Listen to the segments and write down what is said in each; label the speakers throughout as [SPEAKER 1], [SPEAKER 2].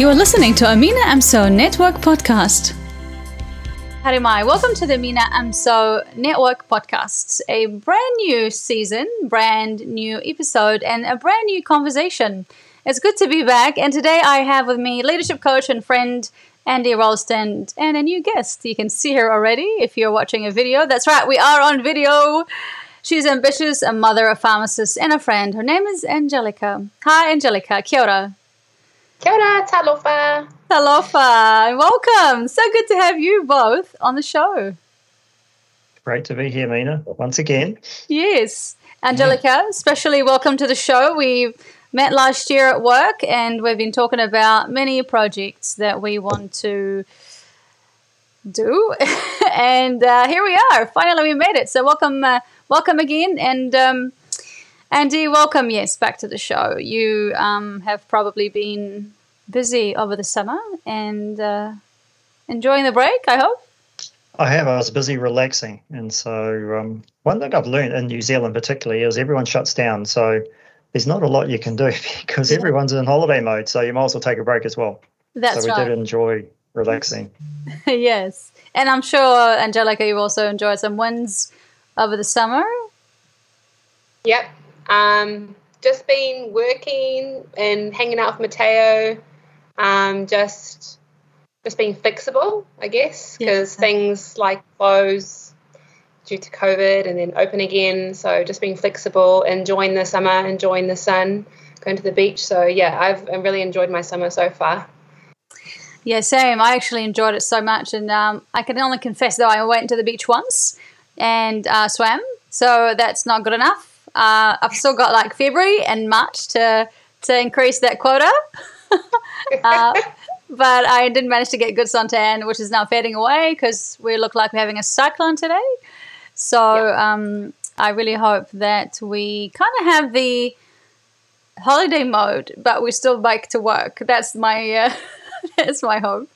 [SPEAKER 1] You are listening to Amina Amso Network Podcast. Haere mai, welcome to the Amina Amso Network Podcast. A brand new season, brand new episode, and a brand new conversation. It's good to be back, and today I have with me leadership coach and friend Andy Rolston and a new guest. You can see her already if you're watching a video. That's right, we are on video. She's ambitious, a mother, a pharmacist, and a friend. Her name is Angelica. Hi, Angelica. Kia ora.
[SPEAKER 2] Kia ora, talofa.
[SPEAKER 1] Talofa. Welcome. So good to have you both on the show.
[SPEAKER 3] Great to be here, Mina, once again.
[SPEAKER 1] Yes. Angelica, yeah. especially welcome to the show. We met last year at work and we've been talking about many projects that we want to do. and uh, here we are. Finally, we made it. So, welcome, uh, welcome again. And um, Andy, welcome, yes, back to the show. You um, have probably been busy over the summer and uh, enjoying the break, I hope.
[SPEAKER 3] I have. I was busy relaxing. And so, um, one thing I've learned in New Zealand, particularly, is everyone shuts down. So, there's not a lot you can do because everyone's in holiday mode. So, you might as well take a break as well.
[SPEAKER 1] That's
[SPEAKER 3] so, we
[SPEAKER 1] right.
[SPEAKER 3] did enjoy relaxing.
[SPEAKER 1] yes. And I'm sure, Angelica, you also enjoyed some wins over the summer.
[SPEAKER 2] Yep. Um, just been working and hanging out with Mateo. Um, just just being flexible, I guess, because yeah. things like close due to COVID and then open again. So just being flexible, enjoying the summer, enjoying the sun, going to the beach. So yeah, I've really enjoyed my summer so far.
[SPEAKER 1] Yeah, same. I actually enjoyed it so much, and um, I can only confess though I went to the beach once and uh, swam, so that's not good enough. Uh, I've still got like February and March to to increase that quota. uh, but I didn't manage to get good suntan, which is now fading away because we look like we're having a cyclone today. So yeah. um, I really hope that we kind of have the holiday mode, but we still bike to work. That's my uh, that's my hope.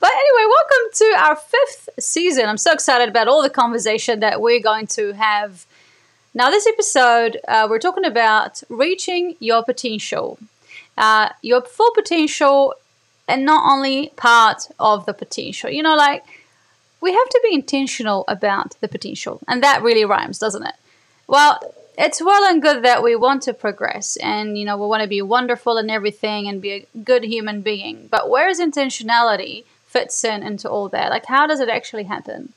[SPEAKER 1] But anyway, welcome to our fifth season. I'm so excited about all the conversation that we're going to have now, this episode, uh, we're talking about reaching your potential, uh, your full potential, and not only part of the potential. You know, like we have to be intentional about the potential, and that really rhymes, doesn't it? Well, it's well and good that we want to progress and you know we want to be wonderful and everything and be a good human being but where is intentionality fits in into all that like how does it actually happen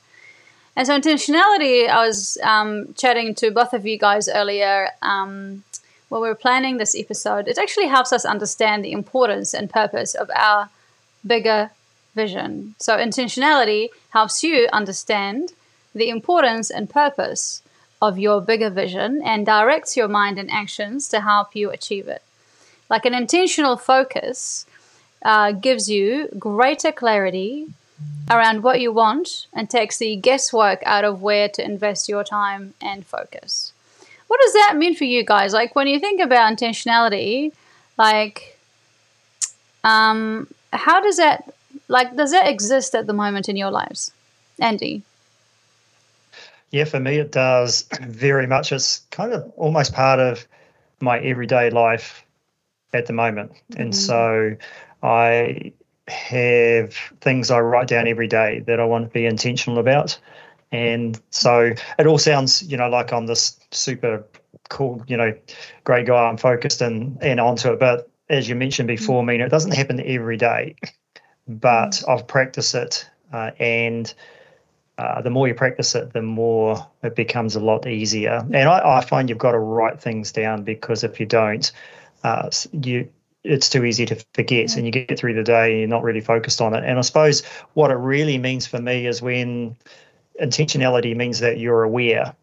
[SPEAKER 1] and so intentionality, I was um, chatting to both of you guys earlier um, when we were planning this episode. It actually helps us understand the importance and purpose of our bigger vision. So intentionality helps you understand the importance and purpose of your bigger vision and directs your mind and actions to help you achieve it. Like an intentional focus uh, gives you greater clarity around what you want and takes the guesswork out of where to invest your time and focus. What does that mean for you guys? Like when you think about intentionality, like um how does that like does that exist at the moment in your lives? Andy?
[SPEAKER 3] Yeah, for me it does very much. It's kind of almost part of my everyday life at the moment. And mm-hmm. so I have things I write down every day that I want to be intentional about. And so it all sounds, you know, like I'm this super cool, you know, great guy. I'm focused and and onto it. But as you mentioned before, Mina, it doesn't happen every day. But mm. I've practiced it, uh, and uh, the more you practice it, the more it becomes a lot easier. And I, I find you've got to write things down because if you don't, uh, you it's too easy to forget and you get through the day and you're not really focused on it. And I suppose what it really means for me is when intentionality means that you're aware.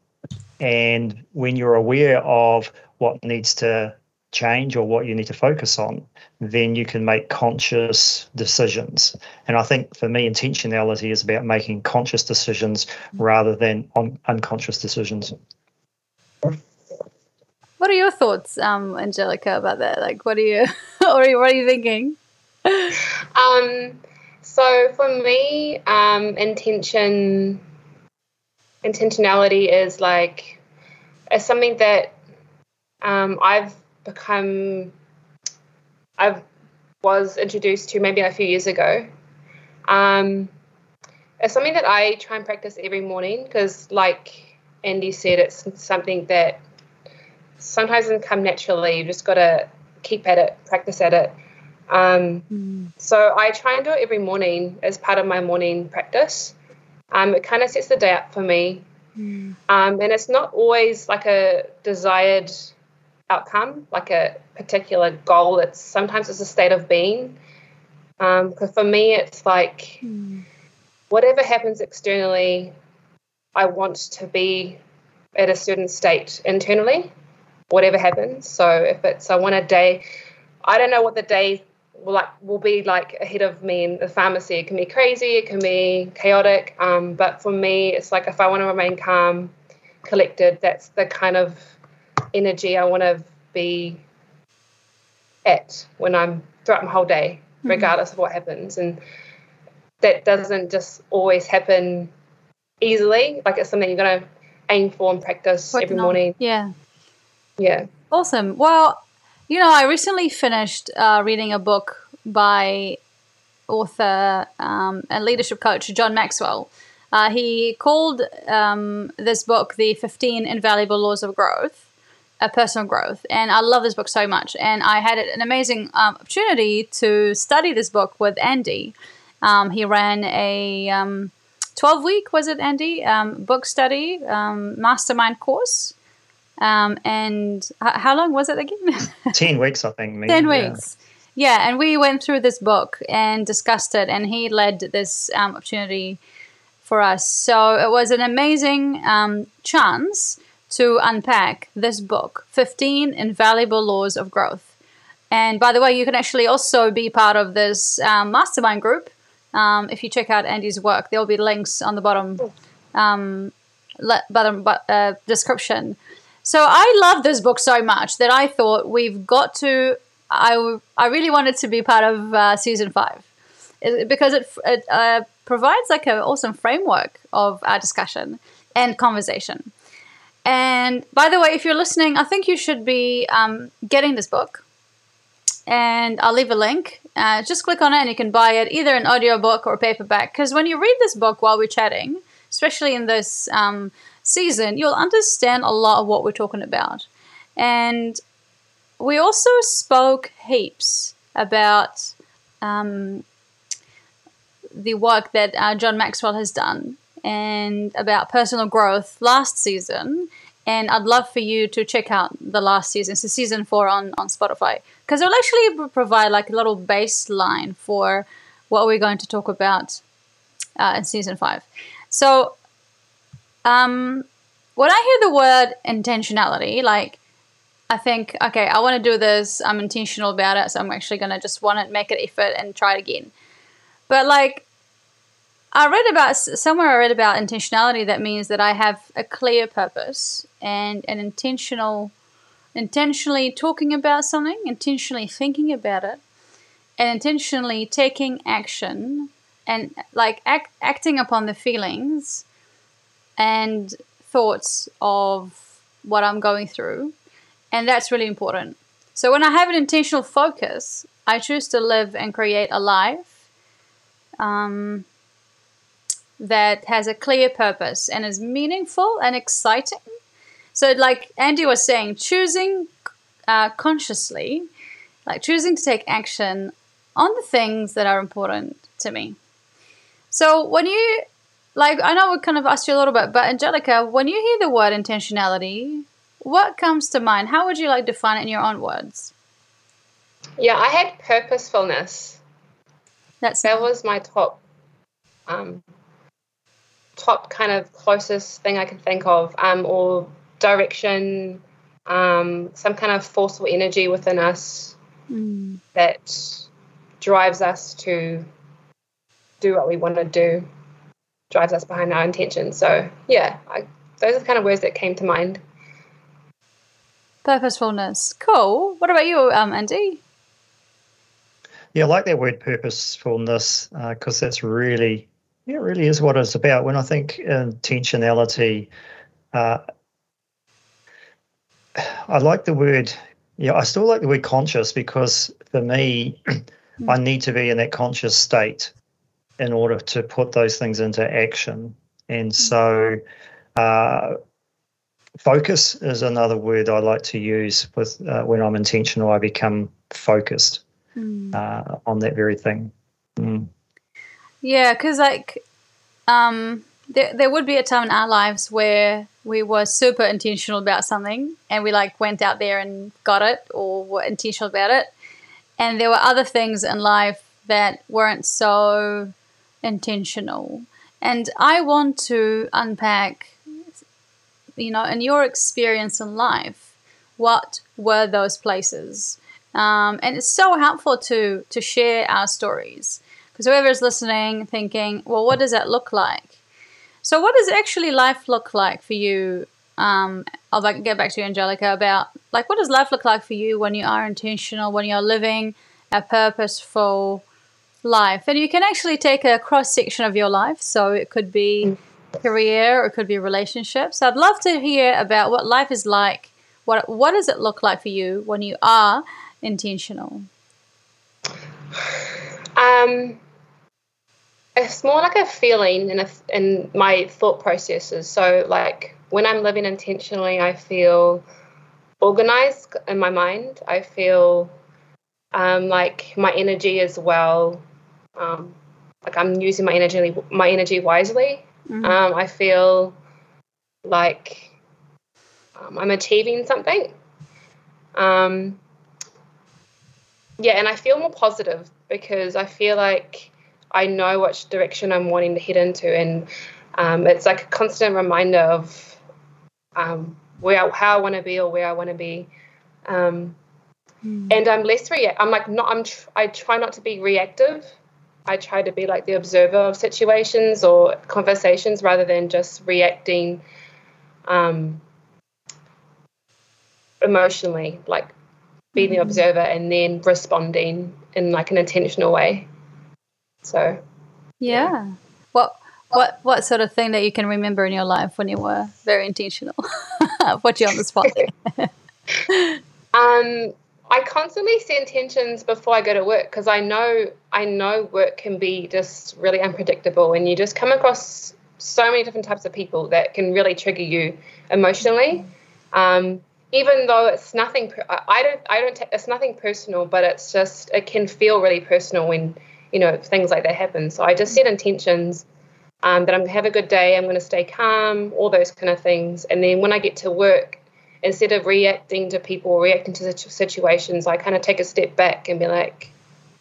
[SPEAKER 3] And when you're aware of what needs to change or what you need to focus on, then you can make conscious decisions. And I think for me, intentionality is about making conscious decisions rather than un- unconscious decisions.
[SPEAKER 1] What are your thoughts, um, Angelica, about that? Like, what are you, or what are you thinking?
[SPEAKER 2] Um, so for me, um, intention, intentionality is like, is something that um, I've become, I've was introduced to maybe a few years ago. Um, it's something that I try and practice every morning because, like Andy said, it's something that sometimes doesn't come naturally. You just got to keep at it, practice at it. Um, mm. So I try and do it every morning as part of my morning practice. Um, it kind of sets the day up for me. Mm. Um, and it's not always like a desired outcome, like a particular goal. It's sometimes it's a state of being. Because um, for me, it's like mm. whatever happens externally, I want to be at a certain state internally, whatever happens. So if it's I want a day, I don't know what the day will like will be like ahead of me in the pharmacy. It can be crazy, it can be chaotic. Um, but for me, it's like if I want to remain calm, collected, that's the kind of energy I want to be at when I'm throughout my whole day, mm-hmm. regardless of what happens. And that doesn't just always happen easily. Like it's something you're gonna aim for and practice every morning.
[SPEAKER 1] Yeah.
[SPEAKER 2] Yeah.
[SPEAKER 1] Awesome. Well, you know, I recently finished uh, reading a book by author um, and leadership coach John Maxwell. Uh, he called um, this book the 15 Invaluable Laws of Growth, uh, personal growth. And I love this book so much. And I had an amazing um, opportunity to study this book with Andy. Um, he ran a um, 12 week, was it, Andy? Um, book study, mastermind course. Um, and h- how long was it again?
[SPEAKER 3] 10 weeks, I think.
[SPEAKER 1] Maybe. 10 weeks. Yeah. yeah. and we went through this book and discussed it, and he led this um, opportunity for us. So it was an amazing um, chance to unpack this book 15 Invaluable Laws of Growth. And by the way, you can actually also be part of this um, mastermind group. Um, if you check out Andy's work, there will be links on the bottom, um, le- bottom uh, description so I love this book so much that I thought we've got to. I, I really wanted to be part of uh, season five because it, it uh, provides like an awesome framework of our discussion and conversation. And by the way, if you're listening, I think you should be um, getting this book. And I'll leave a link. Uh, just click on it and you can buy it either an audiobook or paperback. Because when you read this book while we're chatting, especially in this um, season, you'll understand a lot of what we're talking about. And we also spoke heaps about um, the work that uh, John Maxwell has done and about personal growth last season. And I'd love for you to check out the last season, so season four on, on Spotify, because it'll actually provide like a little baseline for what we're going to talk about uh, in season five. So um, when I hear the word intentionality, like I think, okay, I want to do this. I'm intentional about it, so I'm actually gonna just want to make an effort and try it again. But like, I read about somewhere I read about intentionality that means that I have a clear purpose and an intentional, intentionally talking about something, intentionally thinking about it, and intentionally taking action and like act, acting upon the feelings and thoughts of what I'm going through. And that's really important. So when I have an intentional focus, I choose to live and create a life um, that has a clear purpose and is meaningful and exciting. So, like Andy was saying, choosing uh, consciously, like choosing to take action on the things that are important to me. So, when you like I know we kind of asked you a little bit, but Angelica, when you hear the word intentionality, what comes to mind? How would you like to define it in your own words?
[SPEAKER 2] Yeah, I had purposefulness.
[SPEAKER 1] That's
[SPEAKER 2] that was my top, um, top kind of closest thing I can think of, um, or direction, um, some kind of forceful energy within us mm. that drives us to do what we want to do drives us behind our intentions. So yeah, I, those are the kind of words that came to mind.
[SPEAKER 1] Purposefulness, cool. What about you, um, Andy?
[SPEAKER 3] Yeah, I like that word purposefulness because uh, that's really, yeah, it really is what it's about. When I think intentionality, uh, I like the word. Yeah, I still like the word conscious because for me. I need to be in that conscious state in order to put those things into action. And mm. so, uh, focus is another word I like to use with uh, when I'm intentional. I become focused mm. uh, on that very thing. Mm.
[SPEAKER 1] Yeah, because like, um, there there would be a time in our lives where we were super intentional about something, and we like went out there and got it, or were intentional about it, and there were other things in life that weren't so intentional. And I want to unpack, you know, in your experience in life, what were those places? Um, and it's so helpful to to share our stories because whoever is listening, thinking, well, what does that look like? So, what does actually life look like for you? Um, I'll get back to you, Angelica, about like what does life look like for you when you are intentional, when you're living a purposeful life. And you can actually take a cross section of your life. So it could be career or it could be relationships. So I'd love to hear about what life is like. What what does it look like for you when you are intentional?
[SPEAKER 2] Um it's more like a feeling in a, in my thought processes. So like when I'm living intentionally, I feel organized in my mind. I feel um, like my energy as well. Um, like I'm using my energy my energy wisely. Mm-hmm. Um, I feel like um, I'm achieving something. Um, yeah, and I feel more positive because I feel like I know which direction I'm wanting to head into, and um, it's like a constant reminder of um, where how I want to be or where I want to be. Um, mm. And I'm less react. I'm like not. I'm. Tr- I try not to be reactive. I try to be like the observer of situations or conversations rather than just reacting um, emotionally, like being mm-hmm. the observer and then responding in like an intentional way. So,
[SPEAKER 1] yeah. yeah. What what what sort of thing that you can remember in your life when you were very intentional? what you on the spot there?
[SPEAKER 2] um, I constantly set intentions before I go to work because I know I know work can be just really unpredictable, and you just come across so many different types of people that can really trigger you emotionally. Um, even though it's nothing, I don't, I don't, take it's nothing personal, but it's just it can feel really personal when you know things like that happen. So I just set intentions um, that I'm gonna have a good day, I'm going to stay calm, all those kind of things, and then when I get to work, instead of reacting to people or reacting to situations, I kind of take a step back and be like,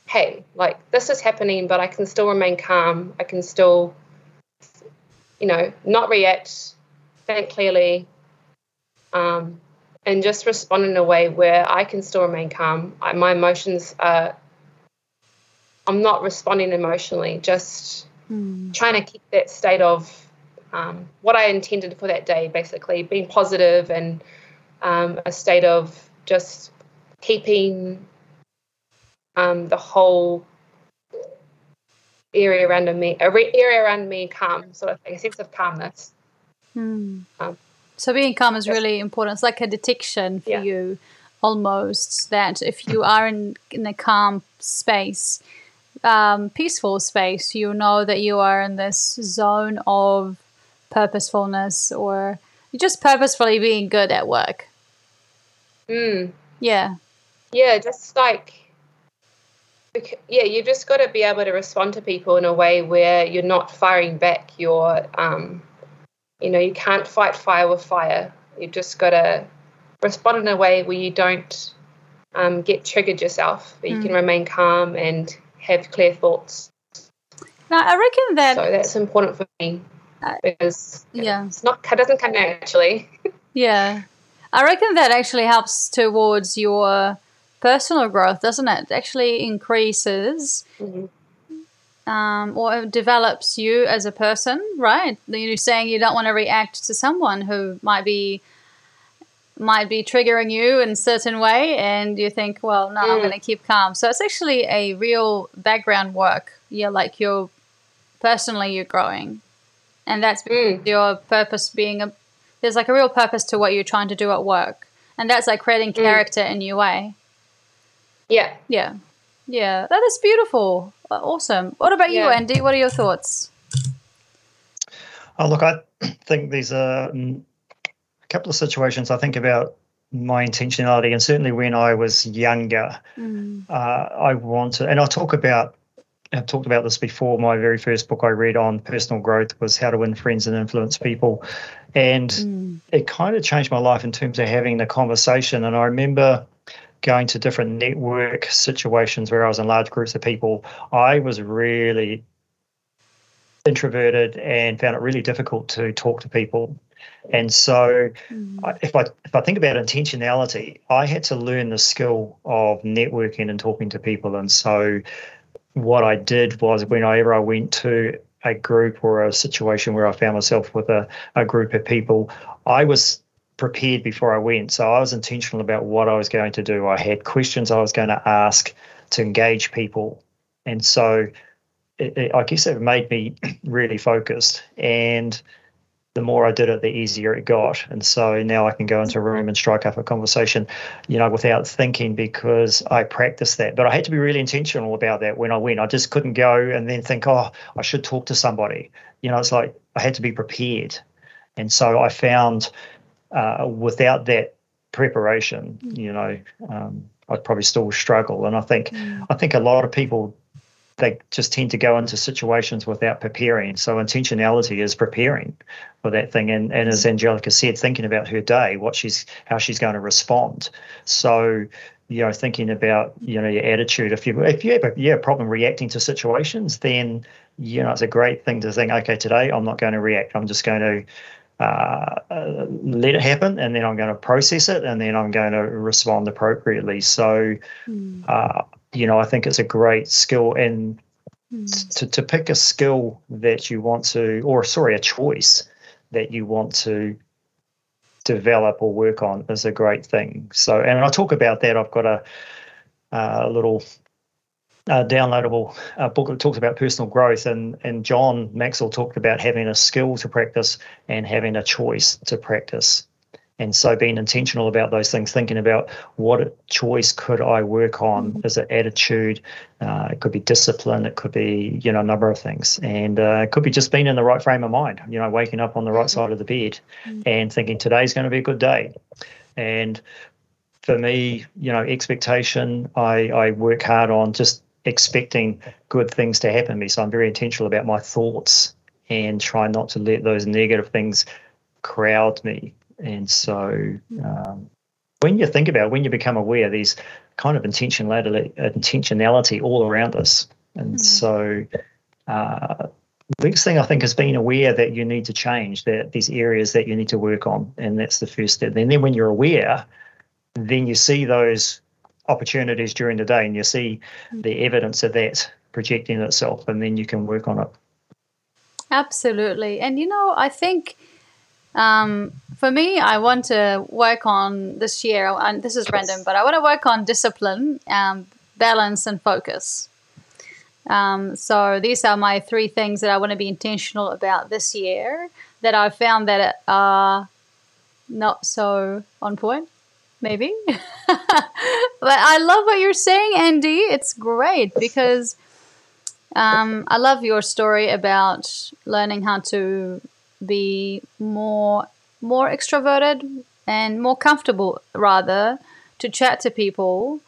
[SPEAKER 2] hey, like this is happening, but I can still remain calm. I can still, you know, not react, think clearly, um, and just respond in a way where I can still remain calm. I, my emotions are, I'm not responding emotionally, just mm. trying to keep that state of um, what I intended for that day, basically being positive and um, a state of just keeping um, the whole area around me, area around me calm, sort of a sense of calmness.
[SPEAKER 1] Hmm. Um, so being calm is really important. It's like a detection for yeah. you, almost that if you are in in a calm space, um, peaceful space, you know that you are in this zone of purposefulness or just purposefully being good at work.
[SPEAKER 2] Mm.
[SPEAKER 1] Yeah.
[SPEAKER 2] Yeah, just like yeah, you've just got to be able to respond to people in a way where you're not firing back. You're, um, you know, you can't fight fire with fire. You just got to respond in a way where you don't um, get triggered yourself. But you mm. can remain calm and have clear thoughts.
[SPEAKER 1] Now, I reckon that
[SPEAKER 2] so that's important for me because
[SPEAKER 1] yeah,
[SPEAKER 2] it's not it doesn't come naturally.
[SPEAKER 1] yeah, I reckon that actually helps towards your personal growth, doesn't it? it actually increases mm-hmm. um, or develops you as a person, right? You're saying you don't want to react to someone who might be might be triggering you in a certain way and you think well no mm. i'm going to keep calm so it's actually a real background work yeah like you're personally you're growing and that's mm. your purpose being a there's like a real purpose to what you're trying to do at work and that's like creating mm. character mm. in your way
[SPEAKER 2] yeah
[SPEAKER 1] yeah Yeah, that is beautiful. Uh, awesome. What about yeah. you, Andy? What are your thoughts?
[SPEAKER 3] Oh, look, I think there's a, mm, a couple of situations I think about my intentionality, and certainly when I was younger, mm. uh, I wanted, and I talk about I've talked about this before. My very first book I read on personal growth was How to Win Friends and Influence People. And mm. it kind of changed my life in terms of having the conversation. And I remember going to different network situations where I was in large groups of people. I was really introverted and found it really difficult to talk to people. And so, mm. if I if I think about intentionality, I had to learn the skill of networking and talking to people. And so, what I did was whenever I went to a group or a situation where I found myself with a, a group of people, I was prepared before I went. So I was intentional about what I was going to do. I had questions I was going to ask to engage people. And so it, it, I guess it made me really focused. And the more I did it, the easier it got. And so now I can go into a room and strike up a conversation, you know, without thinking because I practiced that. But I had to be really intentional about that when I went. I just couldn't go and then think, oh, I should talk to somebody. You know, it's like I had to be prepared. And so I found uh, without that preparation, you know, um, I'd probably still struggle. And I think mm. I think a lot of people they just tend to go into situations without preparing. So intentionality is preparing for that thing, and, and as Angelica said, thinking about her day, what she's how she's going to respond. So you know, thinking about you know your attitude. If you if you have a yeah problem reacting to situations, then you know it's a great thing to think. Okay, today I'm not going to react. I'm just going to uh, uh, let it happen and then I'm going to process it and then I'm going to respond appropriately. So, mm. uh, you know, I think it's a great skill and mm. to, to pick a skill that you want to, or sorry, a choice that you want to develop or work on is a great thing. So, and I talk about that. I've got a, a little uh, downloadable uh, book that talks about personal growth, and and John Maxwell talked about having a skill to practice and having a choice to practice. And so being intentional about those things, thinking about what choice could I work on? Mm-hmm. Is it attitude? Uh, it could be discipline. It could be, you know, a number of things. And uh, it could be just being in the right frame of mind, you know, waking up on the right mm-hmm. side of the bed mm-hmm. and thinking today's going to be a good day. And for me, you know, expectation, I, I work hard on just expecting good things to happen to me. So I'm very intentional about my thoughts and try not to let those negative things crowd me and so um, when you think about it, when you become aware, there's kind of intentionality, intentionality all around us. And mm-hmm. so uh, the biggest thing I think is being aware that you need to change, that these areas that you need to work on. And that's the first step. And then when you're aware, then you see those opportunities during the day and you see mm. the evidence of that projecting itself and then you can work on it.
[SPEAKER 1] Absolutely. And you know, I think um, for me, I want to work on this year, and this is random, but I want to work on discipline, um, balance, and focus. Um, so these are my three things that I want to be intentional about this year that I've found that are not so on point, maybe. but I love what you're saying, Andy. It's great because um, I love your story about learning how to be more more extroverted and more comfortable rather to chat to people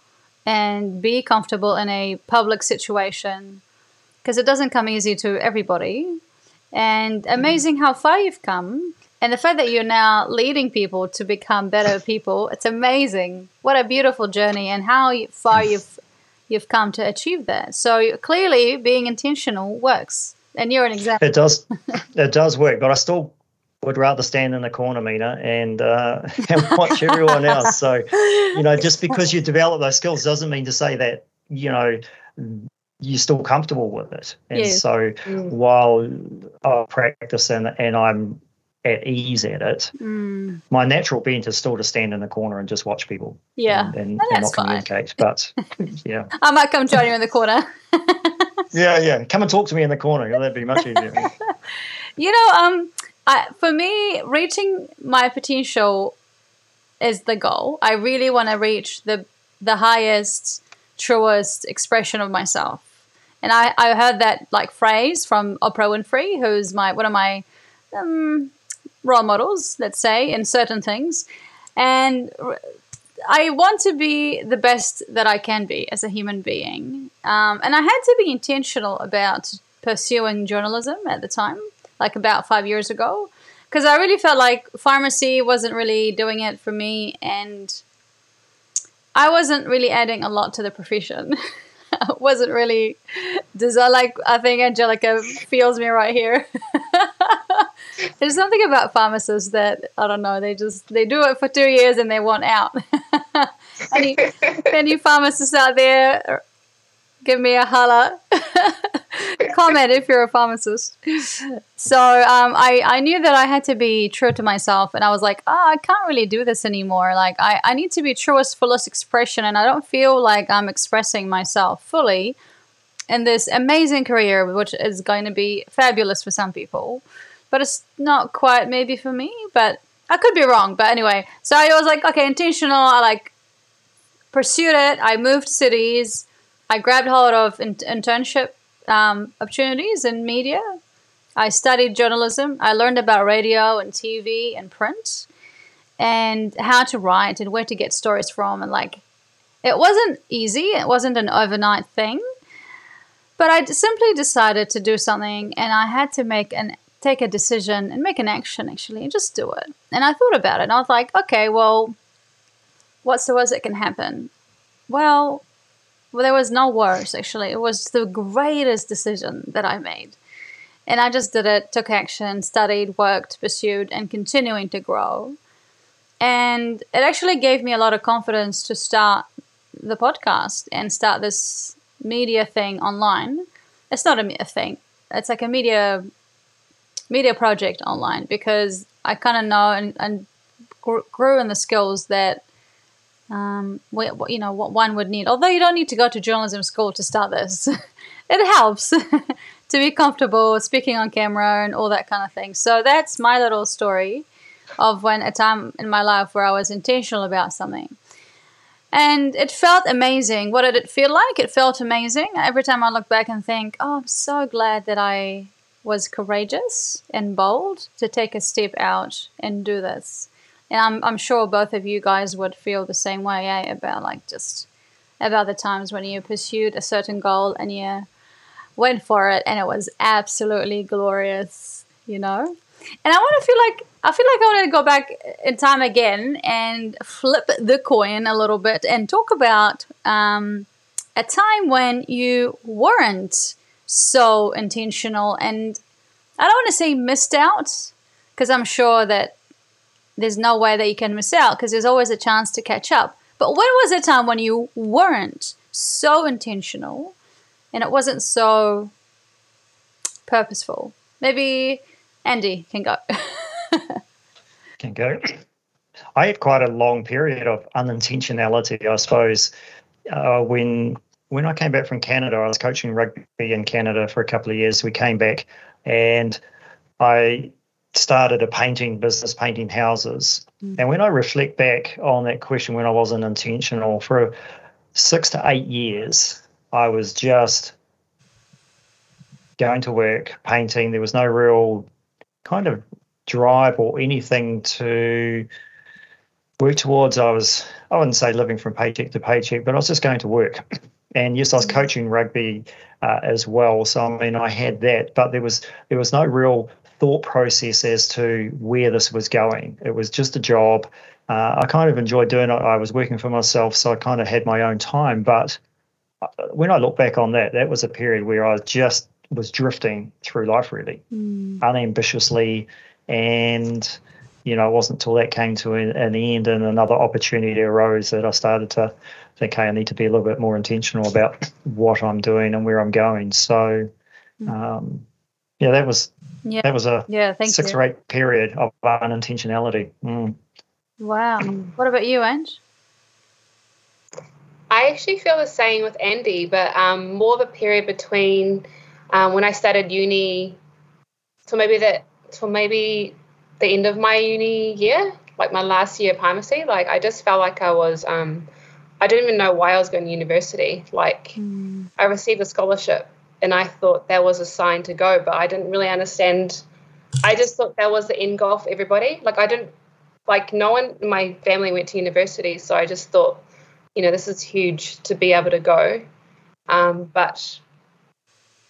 [SPEAKER 1] and be comfortable in a public situation. Because it doesn't come easy to everybody. And mm-hmm. amazing how far you've come. And the fact that you're now leading people to become better people it's amazing. What a beautiful journey and how far you've you've come to achieve that. So clearly being intentional works and you're an example.
[SPEAKER 3] It does. it does work, but I still would rather stand in the corner, Mina, and uh, and watch everyone else. So, you know, just because you develop those skills doesn't mean to say that you know you're still comfortable with it. And yes. so, mm. while I practice and and I'm at ease at it, mm. my natural bent is still to stand in the corner and just watch people.
[SPEAKER 1] Yeah,
[SPEAKER 3] and, and, and not fine. communicate. But yeah,
[SPEAKER 1] I might come join you in the corner.
[SPEAKER 3] Yeah, yeah. Come and talk to me in the corner. That'd be much easier.
[SPEAKER 1] you know, um, I, for me, reaching my potential is the goal. I really want to reach the the highest truest expression of myself. And I, I heard that like phrase from Oprah Winfrey, who's my one of my um, role models, let's say, in certain things. And I want to be the best that I can be as a human being. Um, and I had to be intentional about pursuing journalism at the time, like about five years ago, because I really felt like pharmacy wasn't really doing it for me. And I wasn't really adding a lot to the profession. I wasn't really does I like I think Angelica feels me right here. There's something about pharmacists that I don't know, they just they do it for two years and they want out. any any pharmacists out there give me a holla. Comment if you're a pharmacist. So um, I, I knew that I had to be true to myself, and I was like, oh, I can't really do this anymore. Like, I, I need to be truest, fullest expression, and I don't feel like I'm expressing myself fully in this amazing career, which is going to be fabulous for some people, but it's not quite maybe for me. But I could be wrong. But anyway, so I was like, okay, intentional. I like pursued it. I moved cities. I grabbed hold of in- internship um, opportunities in media. I studied journalism. I learned about radio and TV and print and how to write and where to get stories from. And like, it wasn't easy, it wasn't an overnight thing. But I simply decided to do something and I had to make an take a decision and make an action actually and just do it. And I thought about it and I was like, okay, well, what's the worst that can happen? Well, well, there was no worse actually. It was the greatest decision that I made. And I just did it, took action, studied, worked, pursued, and continuing to grow. And it actually gave me a lot of confidence to start the podcast and start this media thing online. It's not a, thing. It's like a media media project online because I kind of know and, and grew in the skills that um, you know what one would need. Although you don't need to go to journalism school to start this, it helps to be comfortable speaking on camera and all that kind of thing. So that's my little story of when a time in my life where I was intentional about something. And it felt amazing. What did it feel like? It felt amazing. Every time I look back and think, oh, I'm so glad that I was courageous and bold to take a step out and do this and I'm I'm sure both of you guys would feel the same way eh, about like just about the times when you pursued a certain goal and you went for it and it was absolutely glorious, you know. And I want to feel like I feel like I want to go back in time again and flip the coin a little bit and talk about um, a time when you weren't so intentional and I don't want to say missed out because I'm sure that there's no way that you can miss out because there's always a chance to catch up. But when was a time when you weren't so intentional and it wasn't so purposeful? Maybe Andy can go.
[SPEAKER 3] can go. I had quite a long period of unintentionality, I suppose. Uh, when when I came back from Canada, I was coaching rugby in Canada for a couple of years. We came back, and I started a painting business, painting houses. Mm. And when I reflect back on that question, when I wasn't intentional, for six to eight years, I was just going to work, painting. There was no real kind of drive or anything to work towards. I was, I wouldn't say living from paycheck to paycheck, but I was just going to work. And yes, I was mm. coaching rugby uh, as well. So I mean, I had that, but there was there was no real thought process as to where this was going. It was just a job. Uh, I kind of enjoyed doing it. I was working for myself, so I kind of had my own time. But uh, when I look back on that, that was a period where I just was drifting through life really mm. unambitiously. And, you know, it wasn't until that came to an, an end and another opportunity arose that I started to think, hey, I need to be a little bit more intentional about what I'm doing and where I'm going. So, mm. um, yeah, that was yeah. That was a yeah, thank six you. or eight period of unintentionality. Mm.
[SPEAKER 1] Wow. What about you, Ange?
[SPEAKER 2] I actually feel the same with Andy, but um, more a period between um, when I started uni, so maybe that, so maybe the end of my uni year, like my last year of pharmacy. Like I just felt like I was um, I didn't even know why I was going to university. Like,
[SPEAKER 1] Mm.
[SPEAKER 2] I received a scholarship and I thought that was a sign to go, but I didn't really understand. I just thought that was the end goal for everybody. Like, I didn't, like, no one in my family went to university, so I just thought, you know, this is huge to be able to go. Um, but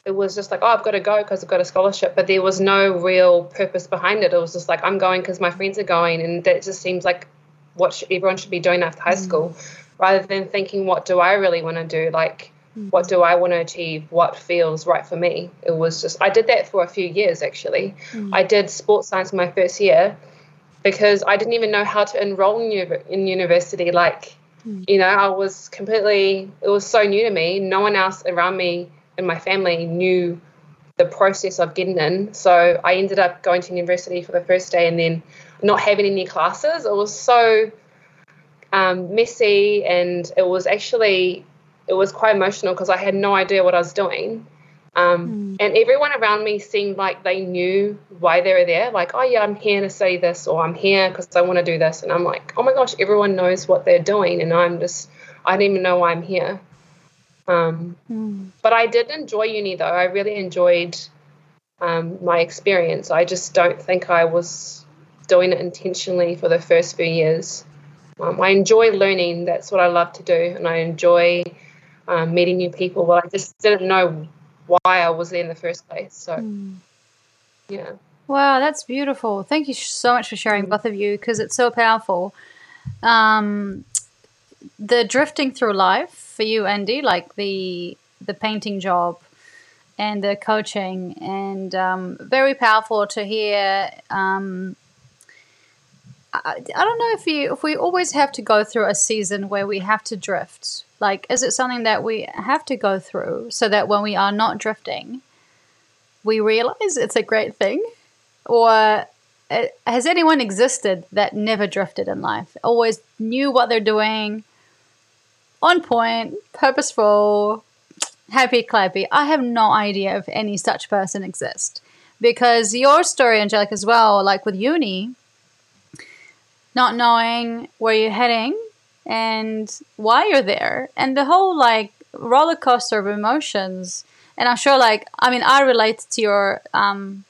[SPEAKER 2] it was just like, oh, I've got to go because I've got a scholarship, but there was no real purpose behind it. It was just like, I'm going because my friends are going, and that just seems like what sh- everyone should be doing after high school, rather than thinking, what do I really want to do? Like, Hmm. what do I want to achieve? What feels right for me? It was just, I did that for a few years actually. Hmm. I did sports science my first year because I didn't even know how to enroll in, in university. Like, hmm. you know, I was completely, it was so new to me. No one else around me in my family knew the process of getting in. So I ended up going to university for the first day and then not having any classes. It was so um, messy and it was actually, it was quite emotional because I had no idea what I was doing. Um, And everyone around me seemed like they knew why they were there. Like, oh, yeah, I'm here to say this, or I'm here because I want to do this. And I'm like, oh my gosh, everyone knows what they're doing. And I'm just, I don't even know why I'm here. Um,
[SPEAKER 1] Mm.
[SPEAKER 2] but I did enjoy uni, though. I really enjoyed um, my experience. I just don't think I was doing it intentionally for the first few years. Um, I enjoy learning. That's what I love to do. And I enjoy um, meeting new people. But I just didn't know why I was there in the first place. So, yeah.
[SPEAKER 1] Wow, that's beautiful. Thank you so much for sharing, both of you, because it's so powerful. Um, the drifting through life for you, Andy, like the the painting job and the coaching, and um, very powerful to hear. Um, I, I don't know if you if we always have to go through a season where we have to drift. Like, is it something that we have to go through so that when we are not drifting, we realize it's a great thing? Or uh, has anyone existed that never drifted in life? Always knew what they're doing, on point, purposeful, happy clappy. I have no idea if any such person exists. Because your story, Angelica, as well, like with uni, not knowing where you're heading and why you're there, and the whole like roller coaster of emotions. And I'm sure, like, I mean, I relate to your um,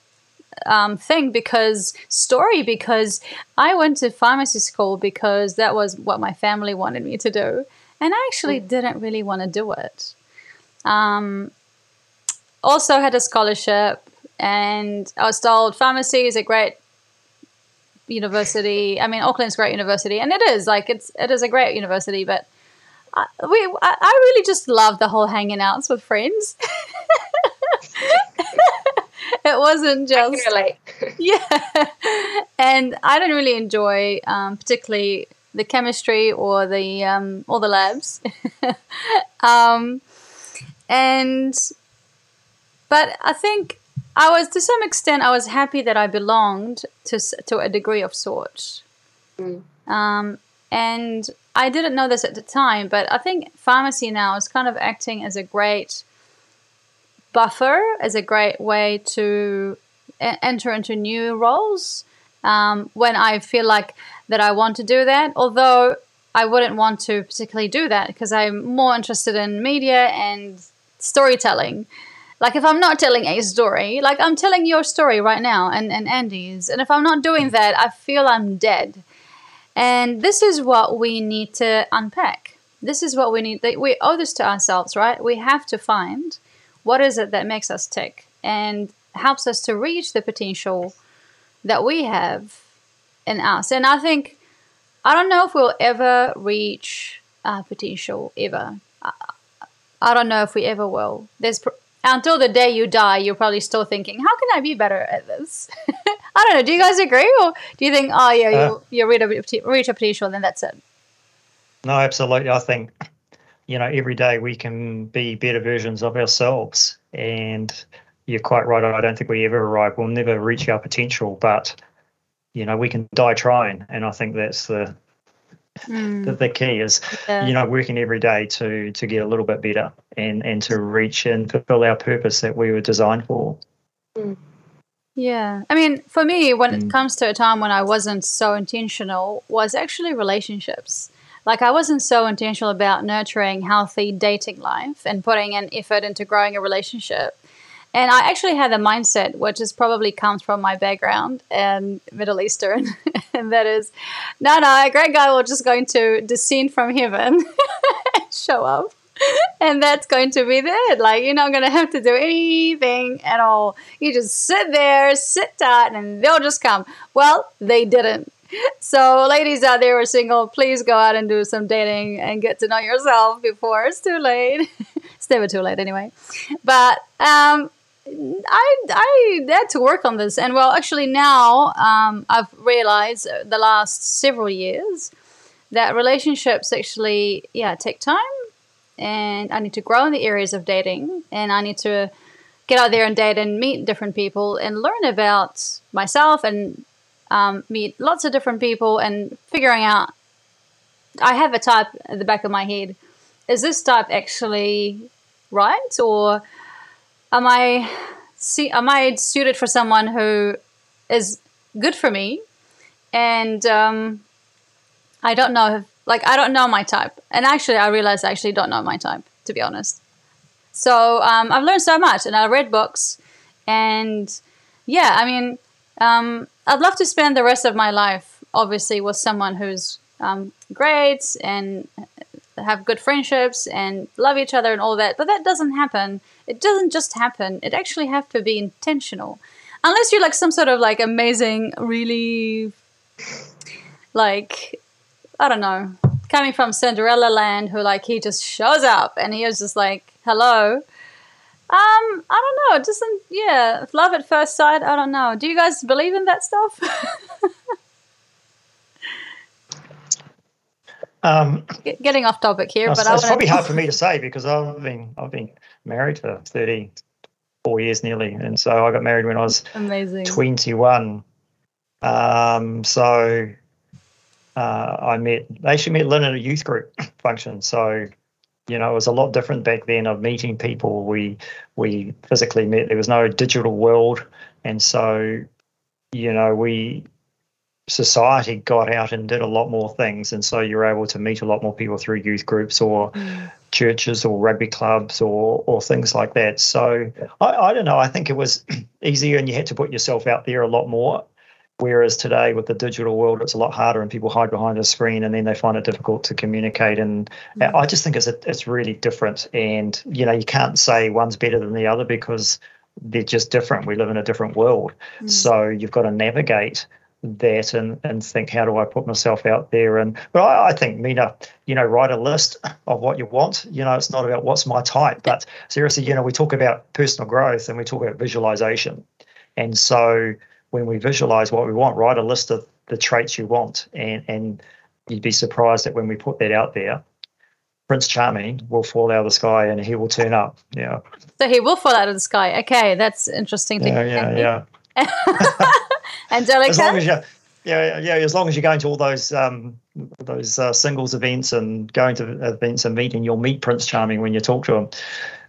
[SPEAKER 1] um, thing because story because I went to pharmacy school because that was what my family wanted me to do, and I actually didn't really want to do it. Um, also had a scholarship, and I was told pharmacy is a great university. I mean, Auckland's a great university, and it is like it's it is a great university, but. I, we, I I really just love the whole hanging outs with friends. it wasn't just yeah and i don't really enjoy um, particularly the chemistry or the um, or the labs um, and but i think i was to some extent i was happy that i belonged to to a degree of sort
[SPEAKER 2] Mm.
[SPEAKER 1] um, and i didn't know this at the time but i think pharmacy now is kind of acting as a great buffer as a great way to e- enter into new roles um, when I feel like that I want to do that. Although I wouldn't want to particularly do that because I'm more interested in media and storytelling. Like if I'm not telling a story, like I'm telling your story right now and, and Andy's, and if I'm not doing that, I feel I'm dead. And this is what we need to unpack. This is what we need. We owe this to ourselves, right? We have to find what is it that makes us tick and helps us to reach the potential that we have in us. And I think, I don't know if we'll ever reach our potential, ever. I, I don't know if we ever will. There's until the day you die, you're probably still thinking, how can I be better at this? I don't know. Do you guys agree, or do you think, oh yeah,
[SPEAKER 3] Uh,
[SPEAKER 1] you you reach a, reach a potential, then that's it?
[SPEAKER 3] No, absolutely. I think, you know, every day we can be better versions of ourselves. And you're quite right. I don't think we ever arrive. We'll never reach our potential, but, you know, we can die trying. And I think that's the the, the key is,
[SPEAKER 1] Yeah.
[SPEAKER 3] you know, working every day to to get a little bit better and, and to reach and fulfill our purpose that we were designed for.
[SPEAKER 1] Yeah. I mean, for me, when it
[SPEAKER 3] Mm.
[SPEAKER 1] comes to a time when I wasn't so intentional, was actually relationships. like I wasn't so intentional about nurturing healthy dating life and putting an effort into growing a relationship. And I actually had a mindset, which is probably comes from my background and Middle Eastern, and that is, no, no, a great guy will just going to descend from heaven, show up, and that's going to be it. Like you're not gonna have to do anything at all. You just sit there, sit tight, and they'll just come. Well, they didn't. So, ladies out there who are single, please go out and do some dating and get to know yourself before it's too late. it's never too late anyway. But um, I I had to work on this, and well, actually now um, I've realized the last several years that relationships actually yeah take time and I need to grow in the areas of dating, and I need to get out there and date and meet different people and learn about myself and um, meet lots of different people and figuring out. I have a type at the back of my head. Is this type actually right, or am I see am I suited for someone who is good for me, and um, I don't know like I don't know my type, and actually I realized I actually don't know my type to be honest. So um, I've learned so much, and I read books, and yeah, I mean, um, I'd love to spend the rest of my life, obviously, with someone who's um, great and have good friendships and love each other and all that. But that doesn't happen. It doesn't just happen. It actually have to be intentional, unless you're like some sort of like amazing, really like I don't know, coming from Cinderella land, who like he just shows up and he was just like, hello. Um, I don't know. It doesn't. Yeah, love at first sight. I don't know. Do you guys believe in that stuff?
[SPEAKER 3] um,
[SPEAKER 1] Getting off topic here, but
[SPEAKER 3] it's, it's probably hard for me to say because I've been I've been married for thirty four years nearly, and so I got married when I was
[SPEAKER 1] amazing
[SPEAKER 3] twenty one. Um, so uh, I met they actually met Lynn at a youth group function. So, you know, it was a lot different back then of meeting people. We we physically met. There was no digital world, and so, you know, we society got out and did a lot more things, and so you're able to meet a lot more people through youth groups or mm. churches or rugby clubs or or things like that. So I, I don't know. I think it was easier, and you had to put yourself out there a lot more Whereas today, with the digital world, it's a lot harder, and people hide behind a screen, and then they find it difficult to communicate. And mm-hmm. I just think it's a, it's really different. And you know, you can't say one's better than the other because they're just different. We live in a different world, mm-hmm. so you've got to navigate that and and think how do I put myself out there. And but I, I think Mina, you know, write a list of what you want. You know, it's not about what's my type, but seriously, you know, we talk about personal growth and we talk about visualization, and so when we visualize what we want, write a list of the traits you want, and and you'd be surprised that when we put that out there, Prince Charming will fall out of the sky and he will turn up. Yeah.
[SPEAKER 1] So he will fall out of the sky. Okay, that's interesting.
[SPEAKER 3] Yeah, yeah, yeah.
[SPEAKER 1] Angelica.
[SPEAKER 3] As long as you, yeah, yeah. As long as you're going to all those um, those uh, singles events and going to events and meeting, you'll meet Prince Charming when you talk to him.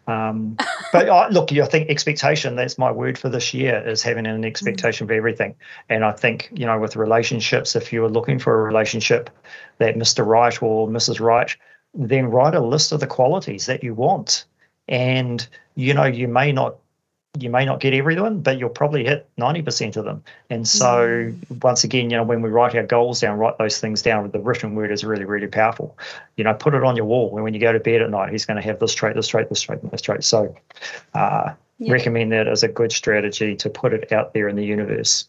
[SPEAKER 3] Um, but I, look, I think expectation, that's my word for this year, is having an expectation mm. for everything. And I think, you know, with relationships, if you are looking for a relationship that Mr. Right or Mrs. Right, then write a list of the qualities that you want. And, you know, you may not you may not get everyone, but you'll probably hit 90% of them. And so, mm. once again, you know, when we write our goals down, write those things down. The written word is really, really powerful. You know, put it on your wall. And when you go to bed at night, he's going to have this trait, this trait, this trait, and this trait. So, uh, yeah. recommend that as a good strategy to put it out there in the universe.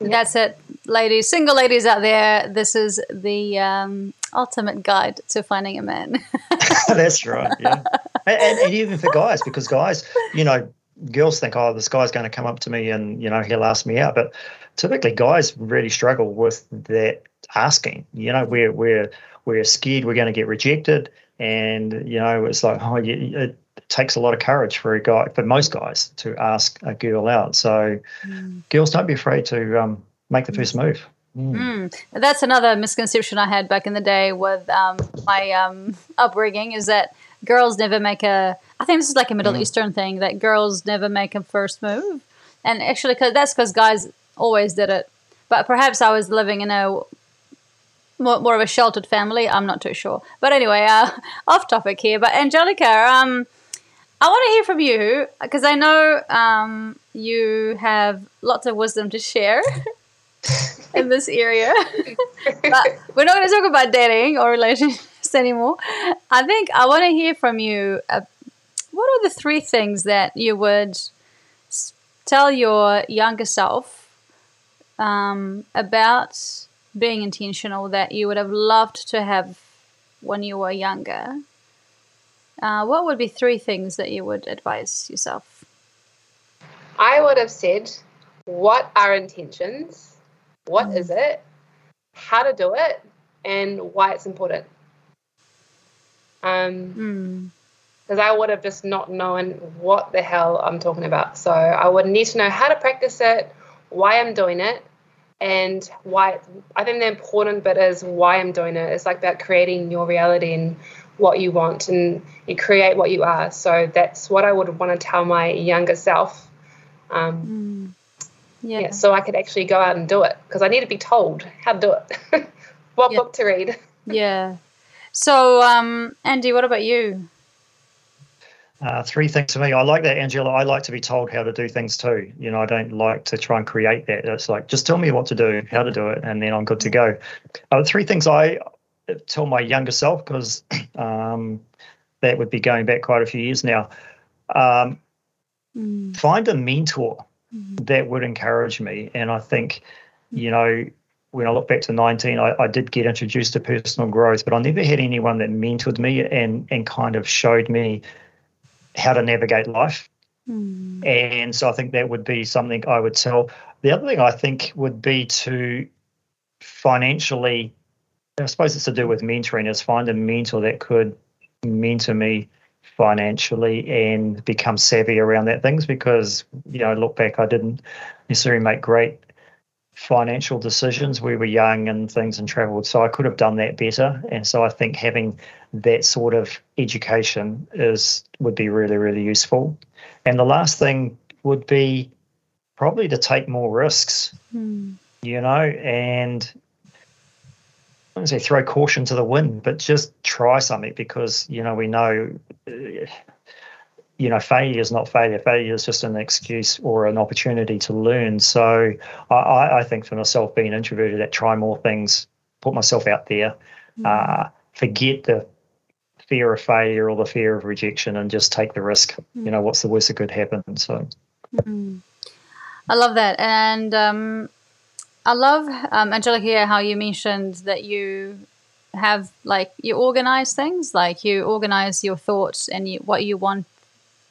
[SPEAKER 1] That's it, ladies, single ladies out there. This is the um, ultimate guide to finding a man.
[SPEAKER 3] That's right. Yeah. And, and, and even for guys, because guys, you know, girls think, oh, this guy's going to come up to me and you know he'll ask me out, but typically guys really struggle with that asking. You know, we're we're we're scared we're going to get rejected, and you know it's like, oh, it takes a lot of courage for a guy, for most guys, to ask a girl out. So, mm. girls, don't be afraid to um, make the first move.
[SPEAKER 1] Mm. Mm. That's another misconception I had back in the day with um, my um, upbringing is that girls never make a. I think this is like a Middle mm. Eastern thing that girls never make a first move, and actually, cause that's because guys always did it. But perhaps I was living in a more, more of a sheltered family. I'm not too sure. But anyway, uh, off topic here. But Angelica, um, I want to hear from you because I know um, you have lots of wisdom to share in this area. but we're not going to talk about dating or relationships anymore. I think I want to hear from you. Uh, what are the three things that you would tell your younger self um, about being intentional that you would have loved to have when you were younger? Uh, what would be three things that you would advise yourself?
[SPEAKER 2] I would have said, what are intentions? What mm. is it? How to do it? And why it's important. Um, because mm. I would have just not known what the hell I'm talking about. So I would need to know how to practice it, why I'm doing it, and why. I think the important bit is why I'm doing it. It's like about creating your reality and what you want and you create what you are. So that's what I would want to tell my younger self. Um, mm. yeah. yeah. So I could actually go out and do it because I need to be told how to do it, what book to read.
[SPEAKER 1] yeah. So, um, Andy, what about you?
[SPEAKER 3] Uh, three things for me. I like that, Angela. I like to be told how to do things too. You know, I don't like to try and create that. It's like just tell me what to do, how to do it, and then I'm good to go. Uh, three things I tell my younger self because um, that would be going back quite a few years now. Um, mm. Find a mentor mm. that would encourage me, and I think, you know, when I look back to 19, I, I, did get introduced to personal growth, but I never had anyone that mentored me and and kind of showed me how to navigate life. Mm. And so I think that would be something I would tell. The other thing I think would be to financially I suppose it's to do with mentoring is find a mentor that could mentor me financially and become savvy around that things because you know look back I didn't necessarily make great financial decisions we were young and things and traveled so I could have done that better and so I think having that sort of education is would be really really useful and the last thing would be probably to take more risks mm. you know and I wouldn't say throw caution to the wind, but just try something because you know we know, you know, failure is not failure. Failure is just an excuse or an opportunity to learn. So I, I think for myself, being introverted, that try more things, put myself out there, mm. uh, forget the fear of failure or the fear of rejection, and just take the risk. Mm. You know, what's the worst that could happen? So.
[SPEAKER 1] Mm. I love that, and um, I love um, Angelica how you mentioned that you have like you organize things, like you organize your thoughts and you, what you want,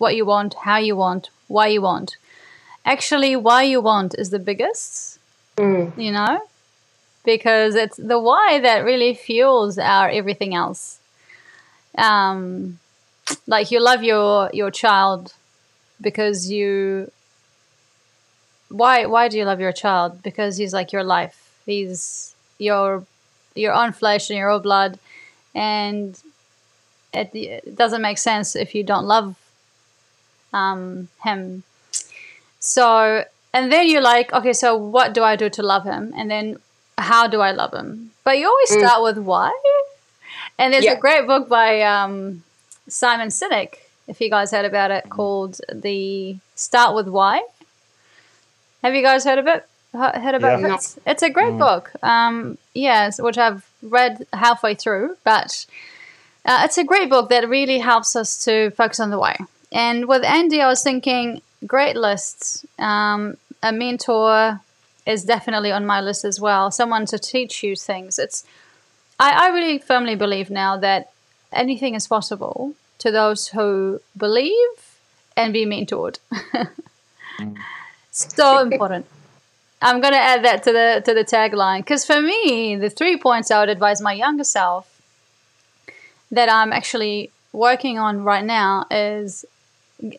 [SPEAKER 1] what you want, how you want, why you want. Actually, why you want is the biggest, mm. you know, because it's the why that really fuels our everything else. Um, like you love your your child because you why why do you love your child? Because he's like your life. He's your your own flesh and your own blood, and it, it doesn't make sense if you don't love um, him. So and then you're like, okay, so what do I do to love him? And then how do I love him? But you always mm. start mm. with why. And there's yeah. a great book by um, Simon Sinek, if you guys heard about it, called The Start with Why. Have you guys heard of it? Heard about yeah. it? It's a great mm. book. Um, yes, which I've read halfway through, but uh, it's a great book that really helps us to focus on the why. And with Andy, I was thinking great lists. Um, a mentor is definitely on my list as well. Someone to teach you things. It's I, I really firmly believe now that anything is possible to those who believe and be mentored. So important. I'm gonna add that to the to the tagline because for me, the three points I would advise my younger self that I'm actually working on right now is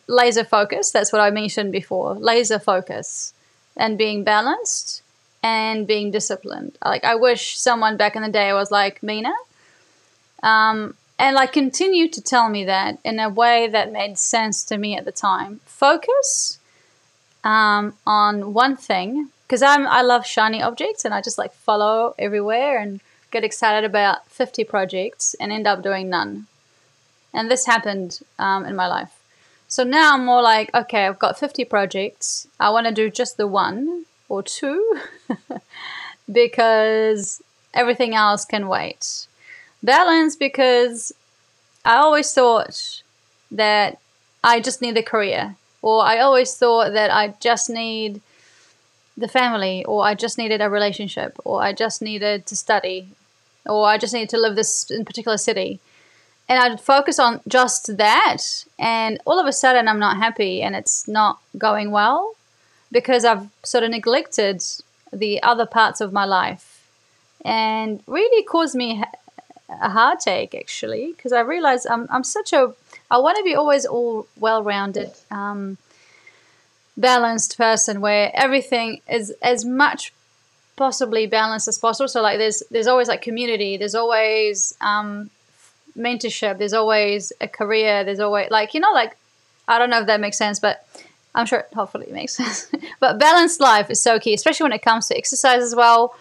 [SPEAKER 1] laser focus. That's what I mentioned before. Laser focus and being balanced and being disciplined. Like I wish someone back in the day was like Mina. Um, and like continue to tell me that in a way that made sense to me at the time. Focus um, on one thing because I'm I love shiny objects and I just like follow everywhere and get excited about 50 projects and end up doing none. And this happened um, in my life. So now I'm more like, okay, I've got 50 projects. I want to do just the one or two because everything else can wait. Balance because I always thought that I just need a career, or I always thought that I just need the family, or I just needed a relationship, or I just needed to study, or I just needed to live this in particular city. And I'd focus on just that, and all of a sudden I'm not happy and it's not going well because I've sort of neglected the other parts of my life. And really caused me a heartache actually because I realized I'm, I'm such a I want to be always all well-rounded um, balanced person where everything is as much possibly balanced as possible. So like there's there's always like community there's always um, mentorship there's always a career there's always like you know like I don't know if that makes sense but I'm sure hopefully it makes sense but balanced life is so key especially when it comes to exercise as well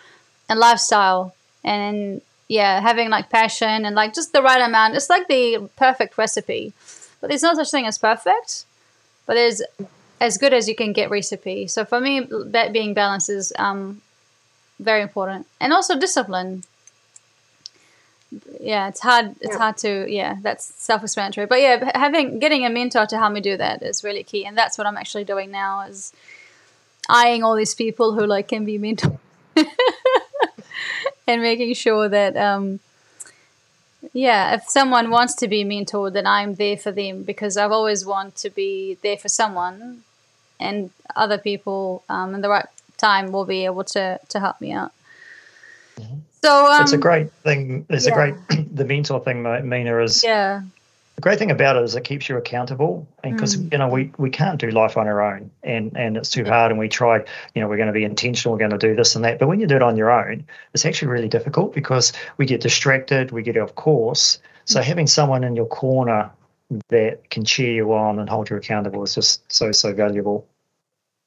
[SPEAKER 1] and lifestyle and yeah, having like passion and like just the right amount. It's like the perfect recipe. But there's no such thing as perfect, but there's as good as you can get recipe. So for me, that being balanced is um, very important, and also discipline. Yeah, it's hard. It's yeah. hard to yeah. That's self-explanatory. But yeah, having getting a mentor to help me do that is really key, and that's what I'm actually doing now. Is eyeing all these people who like can be mentored. and making sure that um, yeah if someone wants to be mentored then i'm there for them because i've always want to be there for someone and other people um, in the right time will be able to to help me out
[SPEAKER 3] mm-hmm. So um, it's a great thing it's yeah. a great the mentor thing mina is
[SPEAKER 1] yeah
[SPEAKER 3] the great thing about it is it keeps you accountable and because mm. you know we, we can't do life on our own and and it's too hard and we try you know we're going to be intentional we're going to do this and that but when you do it on your own it's actually really difficult because we get distracted we get off course so mm. having someone in your corner that can cheer you on and hold you accountable is just so so valuable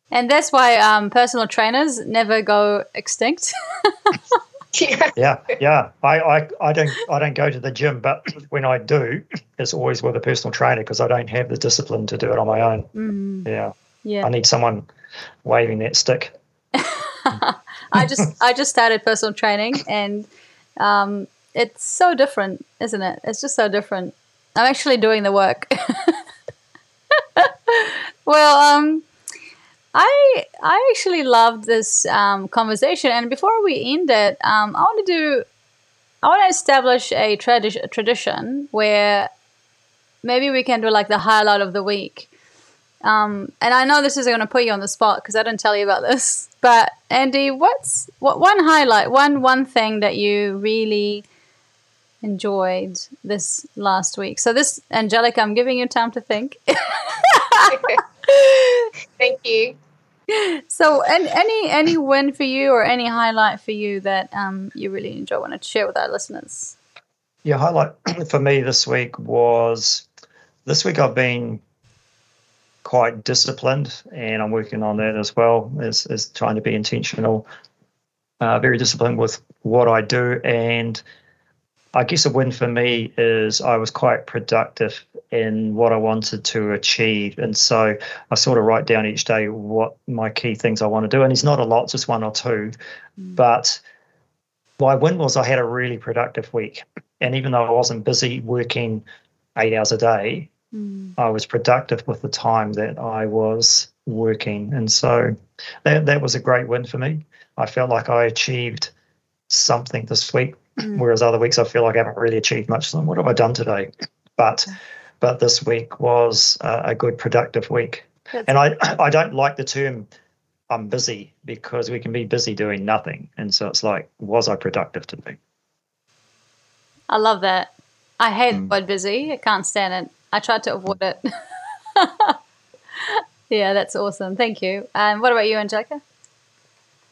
[SPEAKER 1] and that's why um, personal trainers never go extinct
[SPEAKER 3] yeah, yeah. I, I, I don't I don't go to the gym, but when I do, it's always with a personal trainer because I don't have the discipline to do it on my own.
[SPEAKER 1] Mm.
[SPEAKER 3] Yeah,
[SPEAKER 1] yeah.
[SPEAKER 3] I need someone waving that stick.
[SPEAKER 1] I just I just started personal training, and um, it's so different, isn't it? It's just so different. I'm actually doing the work. well, um, I I actually loved this um, conversation, and before we end it, um, I want to do I want to establish a, tradi- tradition where maybe we can do like the highlight of the week. Um, and I know this is going to put you on the spot because I didn't tell you about this. But Andy, what's what one highlight, one one thing that you really enjoyed this last week? So this, Angelica, I'm giving you time to think.
[SPEAKER 2] Thank you
[SPEAKER 1] so and any any win for you or any highlight for you that um, you really enjoy want to share with our listeners?
[SPEAKER 3] Yeah highlight for me this week was this week i've been quite disciplined and i'm working on that as well. As, as trying to be intentional uh, very disciplined with what i do and I guess a win for me is I was quite productive in what I wanted to achieve. And so I sort of write down each day what my key things I want to do. And it's not a lot, just one or two. Mm. But my win was I had a really productive week. And even though I wasn't busy working eight hours a day, mm. I was productive with the time that I was working. And so that, that was a great win for me. I felt like I achieved something this week Mm. Whereas other weeks I feel like I haven't really achieved much. So what have I done today? But but this week was a, a good productive week. That's and I I don't like the term I'm busy because we can be busy doing nothing. And so it's like, was I productive today?
[SPEAKER 1] I love that. I hate mm. the word busy. I can't stand it. I tried to avoid it. yeah, that's awesome. Thank you. And what about you, Angelica?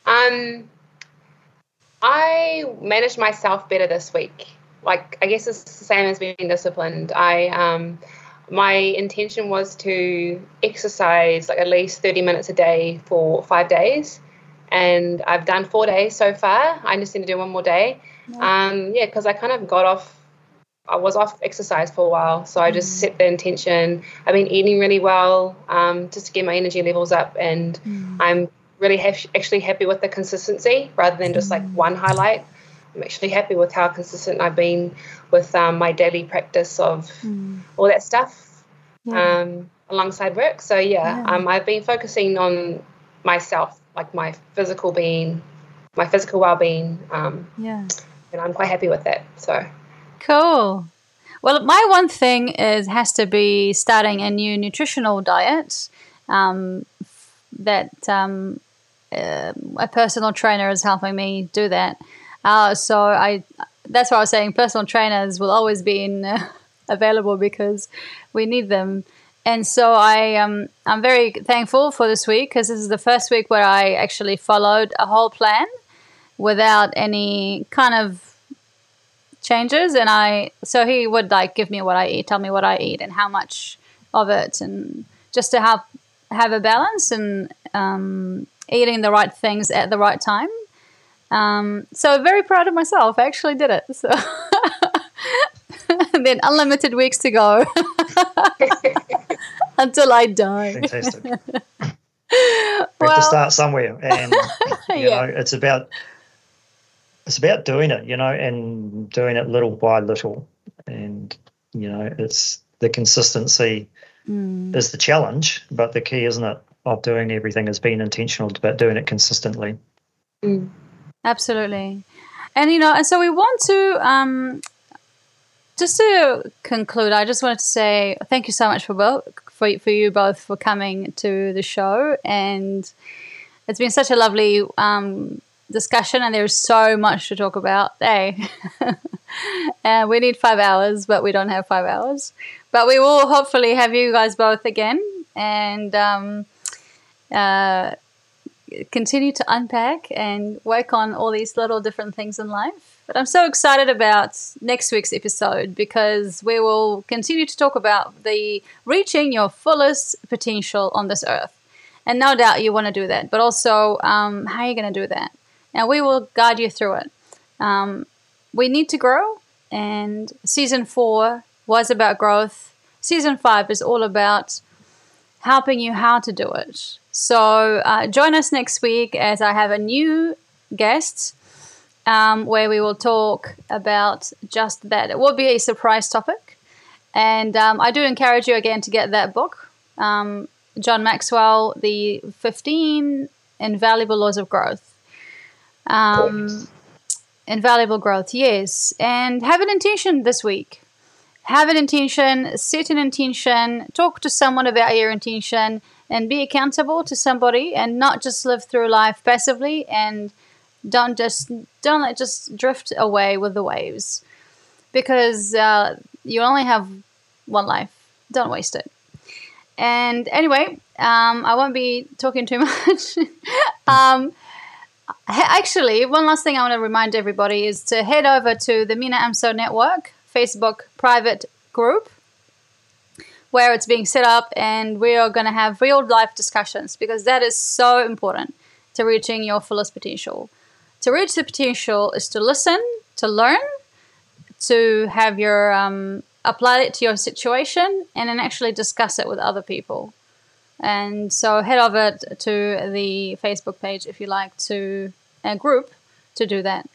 [SPEAKER 2] Um, I managed myself better this week. Like I guess it's the same as being disciplined. I um my intention was to exercise like at least 30 minutes a day for five days and I've done four days so far. I just need to do one more day. Um, yeah, because I kind of got off. I was off exercise for a while, so I just mm. set the intention. I've been eating really well, um, just to get my energy levels up, and mm. I'm really ha- actually happy with the consistency rather than just like one highlight. I'm actually happy with how consistent I've been with um, my daily practice of mm. all that stuff yeah. um, alongside work. So yeah, yeah. Um, I've been focusing on myself, like my physical being, my physical well-being. Um,
[SPEAKER 1] yeah,
[SPEAKER 2] and I'm quite happy with that. So
[SPEAKER 1] cool. Well, my one thing is has to be starting a new nutritional diet. Um, that um, uh, a personal trainer is helping me do that. Uh, so I that's why I was saying personal trainers will always be in, uh, available because we need them. And so I um, I'm very thankful for this week because this is the first week where I actually followed a whole plan without any kind of changes. And I so he would like give me what I eat, tell me what I eat and how much of it, and just to have have a balance and um, eating the right things at the right time. Um, so very proud of myself. I actually did it. So then unlimited weeks to go until I die.
[SPEAKER 3] Fantastic. we well, have to start somewhere, and you yeah. know, it's about it's about doing it, you know, and doing it little by little, and you know, it's the consistency mm. is the challenge, but the key, isn't it, of doing everything is being intentional but doing it consistently.
[SPEAKER 1] Mm. Absolutely. And, you know, and so we want to, um, just to conclude, I just wanted to say thank you so much for both, for, for you both for coming to the show. And it's been such a lovely um, discussion, and there's so much to talk about. Hey, and we need five hours, but we don't have five hours. But we will hopefully have you guys both again. And, um, uh, continue to unpack and work on all these little different things in life. But I'm so excited about next week's episode because we will continue to talk about the reaching your fullest potential on this earth. And no doubt you want to do that, but also um, how are you going to do that? And we will guide you through it. Um, we need to grow, and season four was about growth. Season five is all about helping you how to do it. So uh, join us next week as I have a new guest um, where we will talk about just that. It will be a surprise topic. And um, I do encourage you again to get that book, um, John Maxwell, The 15 Invaluable Laws of Growth. Um, invaluable growth, yes. And have an intention this week. Have an intention, set an intention, talk to someone about your intention and be accountable to somebody and not just live through life passively and don't just don't let just drift away with the waves. Because uh, you only have one life. Don't waste it. And anyway um, i won't be talking too much. Um, actually one last thing i want to remind everybody is to head over to the mina amso network facebook private group where it's being set up and we are going to have real life discussions because that is so important to reaching your fullest potential. To reach the potential is to listen, to learn, to have your um, apply it to your situation, and then actually discuss it with other people. And so head over to the Facebook page if you like to a group to do that.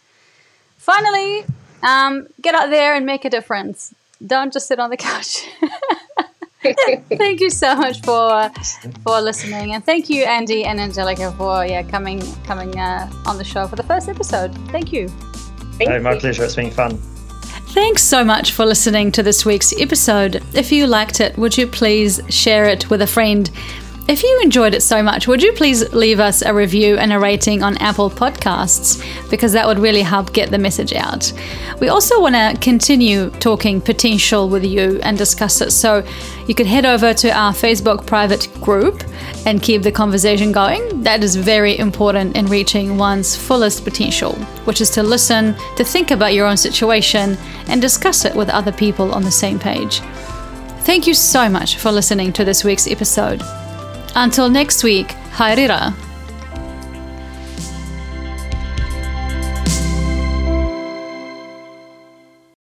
[SPEAKER 1] Finally, um, get out there and make a difference. Don't just sit on the couch. thank you so much for for listening, and thank you, Andy and Angelica, for yeah coming coming uh, on the show for the first episode. Thank you.
[SPEAKER 3] Thank hey, my you. pleasure. It's been fun.
[SPEAKER 1] Thanks so much for listening to this week's episode. If you liked it, would you please share it with a friend? If you enjoyed it so much, would you please leave us a review and a rating on Apple Podcasts? Because that would really help get the message out. We also want to continue talking potential with you and discuss it. So you could head over to our Facebook private group and keep the conversation going. That is very important in reaching one's fullest potential, which is to listen, to think about your own situation, and discuss it with other people on the same page. Thank you so much for listening to this week's episode. Until next week, haere rā.